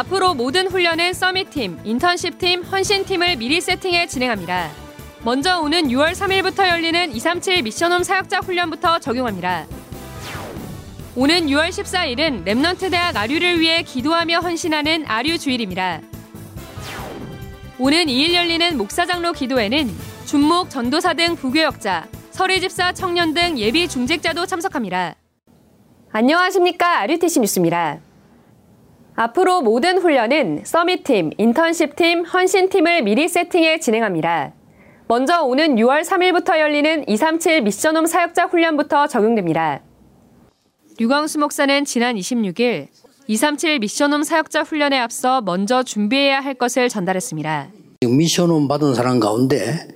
앞으로 모든 훈련은 Summit팀, 인턴십팀, 헌신팀을 미리 세팅해 진행합니다. 먼저 오는 6월 3일부터 열리는 237 Mission Home 사역자 훈련부터 적용합니다. 오는 6월 14일은 Remnant 대학 RU를 위해 기도하며 헌신하는 RU 주일입니다. 오는 2일 열리는 목사장로 기도회는 준목, 전도사 등 부교역자, 서리집사, 청년 등 예비 중직자도 참석합니다. 안녕하십니까. 아류티시 뉴스입니다. 앞으로 모든 훈련은 서밋팀, 인턴십팀, 헌신팀을 미리 세팅해 진행합니다. 먼저 오는 6월 3일부터 열리는 237 미션홈 사역자 훈련부터 적용됩니다. 류광수 목사는 지난 26일 237 미션홈 사역자 훈련에 앞서 먼저 준비해야 할 것을 전달했습니다. 미션홈 받은 사람 가운데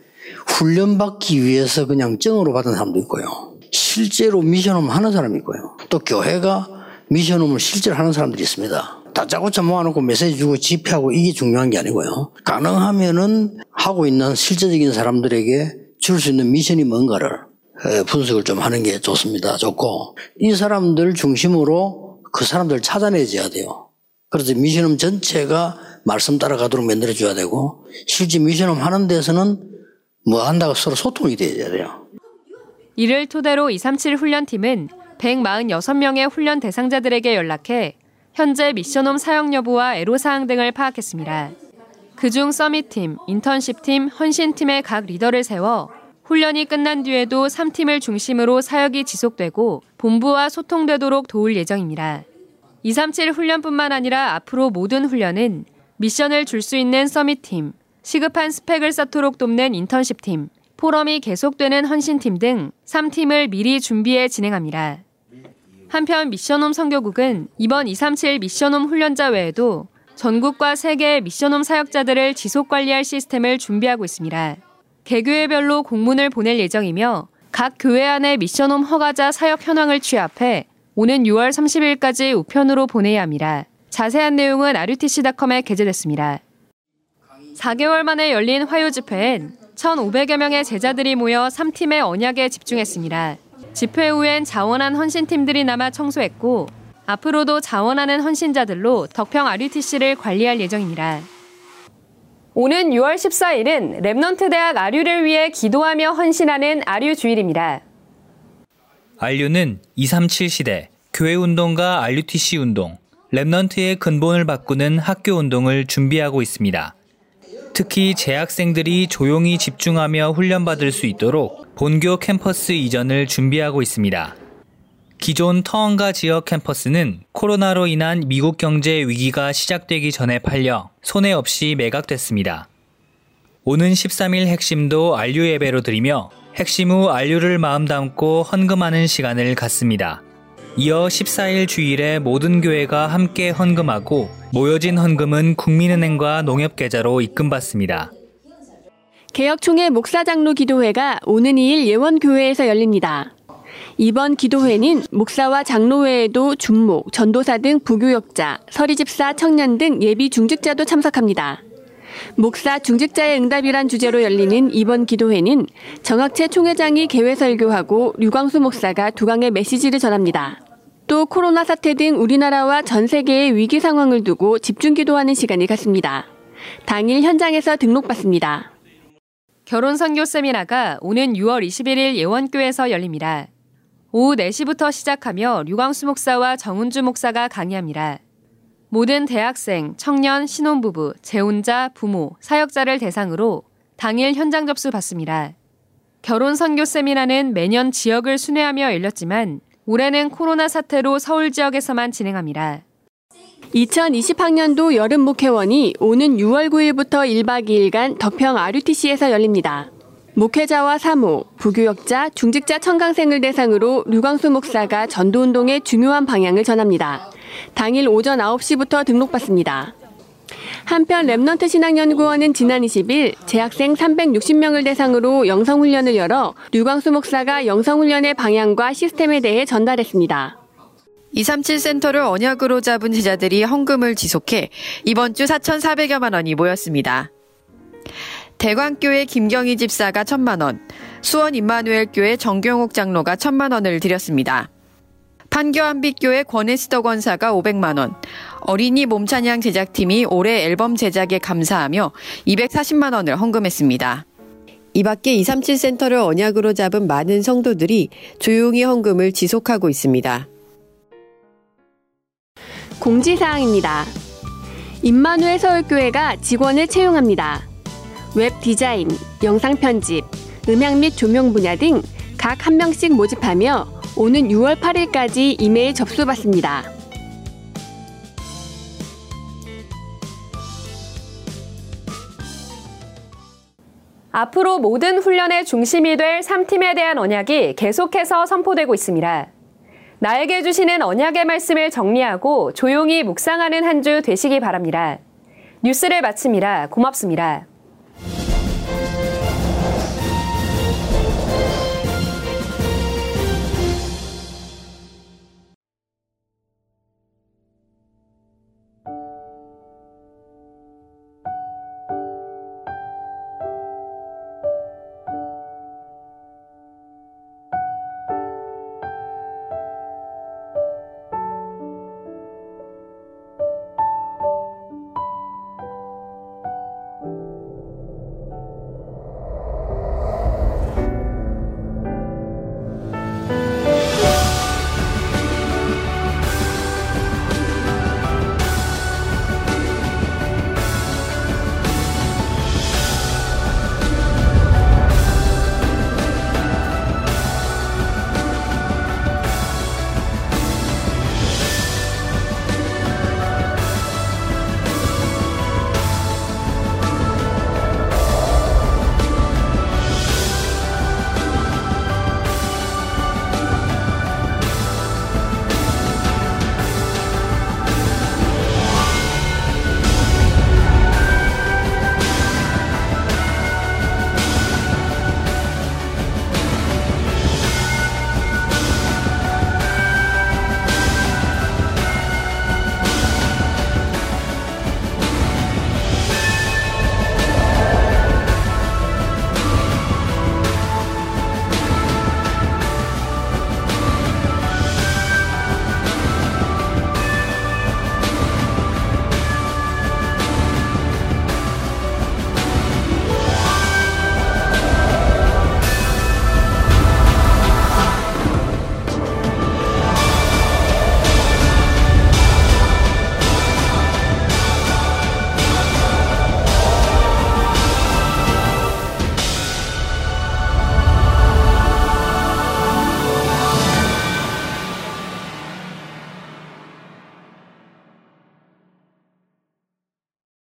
훈련 받기 위해서 그냥 정으로 받은 사람도 있고요. 실제로 미션홈 하는 사람이 있고요. 또 교회가 미션홈을 실제로 하는 사람들이 있습니다. 다짜고짜 모아놓고 메시지 주고 집회하고 이게 중요한 게 아니고요. 가능하면은 하고 있는 실제적인 사람들에게 줄 수 있는 미션이 뭔가를 분석을 좀 하는 게 좋습니다. 좋고 이 사람들 중심으로 그 사람들 찾아내줘야 돼요. 그래서 미션홈 전체가 말씀 따라가도록 만들어줘야 되고 실제 미션홈 하는 데서는 뭐 한다고 서로 소통이 돼야 돼요. 이를 토대로 237 훈련팀은 146명의 훈련 대상자들에게 연락해 현재 미션홈 사용 여부와 애로사항 등을 파악했습니다. 그중 서밋팀, 인턴십팀, 헌신팀의 각 리더를 세워 훈련이 끝난 뒤에도 3팀을 중심으로 사역이 지속되고 본부와 소통되도록 도울 예정입니다. 237 훈련뿐만 아니라 앞으로 모든 훈련은 미션을 줄 수 있는 서밋팀, 시급한 스펙을 쌓도록 돕는 인턴십팀, 포럼이 계속되는 헌신팀 등 3팀을 미리 준비해 진행합니다. 한편 미션홈 선교국은 이번 237 미션홈 훈련자 외에도 전국과 세계의 미션홈 사역자들을 지속 관리할 시스템을 준비하고 있습니다. 개교회별로 공문을 보낼 예정이며 각 교회 안에 미션홈 허가자 사역 현황을 취합해 오는 6월 30일까지 우편으로 보내야 합니다. 자세한 내용은 아류티시닷컴에 게재됐습니다. 4개월 만에 열린 화요 집회엔 1,500여 명의 제자들이 모여 3팀의 언약에 집중했습니다. 집회 후엔 자원한 헌신팀들이 남아 청소했고 앞으로도 자원하는 헌신자들로 덕평 RUTC를 관리할 예정입니다. 오는 6월 14일은 Remnant 대학 RU를 위해 기도하며 헌신하는 RU 주일입니다. RU는 237 시대 교회 운동과 RUTC 운동, 랩넌트의 근본을 바꾸는 학교 운동을 준비하고 있습니다. 특히 재학생들이 조용히 집중하며 훈련받을 수 있도록 본교 캠퍼스 이전을 준비하고 있습니다. 기존 터원가 지역 캠퍼스는 코로나로 인한 미국 경제 위기가 시작되기 전에 팔려 손해 없이 매각됐습니다. 오는 13일 핵심도 안류 예배로 드리며 핵심 후 안류를 마음 담고 헌금하는 시간을 갖습니다. 이어 14일 주일에 모든 교회가 함께 헌금하고 모여진 헌금은 국민은행과 농협계좌로 입금받습니다. 개혁총회 목사장로 기도회가 오는 2일 예원교회에서 열립니다. 이번 기도회는 목사와 장로 외에도 준목, 전도사 등 부교역자, 서리집사, 청년 등 예비 중직자도 참석합니다. 목사 중직자의 응답이란 주제로 열리는 이번 기도회는 정학채 총회장이 개회 설교하고 류광수 목사가 두강의 메시지를 전합니다. 또 코로나 사태 등 우리나라와 전 세계의 위기 상황을 두고 집중 기도하는 시간이 갖습니다. 당일 현장에서 등록받습니다. 결혼 선교 세미나가 오는 6월 21일 예원교에서 열립니다. 오후 4시부터 시작하며 류광수 목사와 정은주 목사가 강의합니다. 모든 대학생, 청년, 신혼부부, 재혼자, 부모, 사역자를 대상으로 당일 현장 접수 받습니다. 결혼 선교 세미나는 매년 지역을 순회하며 열렸지만 올해는 코로나 사태로 서울 지역에서만 진행합니다. 2020학년도 여름 목회원이 오는 6월 9일부터 1박 2일간 덕평 RUTC에서 열립니다. 목회자와 사모, 부교역자, 중직자 청강생을 대상으로 류광수 목사가 전도운동의 중요한 방향을 전합니다. 당일 오전 9시부터 등록받습니다. 한편 Remnant 신학연구원은 지난 20일 재학생 360명을 대상으로 영성훈련을 열어 류광수 목사가 영성훈련의 방향과 시스템에 대해 전달했습니다. 237 센터를 언약으로 잡은 제자들이 헌금을 지속해 이번 주 4,400여만 원이 모였습니다. 대광교회 김경희 집사가 1천만 원, 수원 임마누엘교회 정경옥 장로가 1천만 원을 드렸습니다. 판교한빛교회 권혜스더 권사가 500만 원, 어린이 몸찬양 제작팀이 올해 앨범 제작에 감사하며 240만 원을 헌금했습니다. 이 밖에 237 센터를 언약으로 잡은 많은 성도들이 조용히 헌금을 지속하고 있습니다. 공지사항입니다. 임마누엘 서울교회가 직원을 채용합니다. 웹 디자인, 영상 편집, 음향 및 조명 분야 등 각 한 명씩 모집하며 오는 6월 8일까지 이메일 접수받습니다. 앞으로 모든 훈련의 중심이 될 3팀에 대한 언약이 계속해서 선포되고 있습니다. 나에게 주시는 언약의 말씀을 정리하고 조용히 묵상하는 한 주 되시기 바랍니다. 뉴스를 마칩니다. 고맙습니다.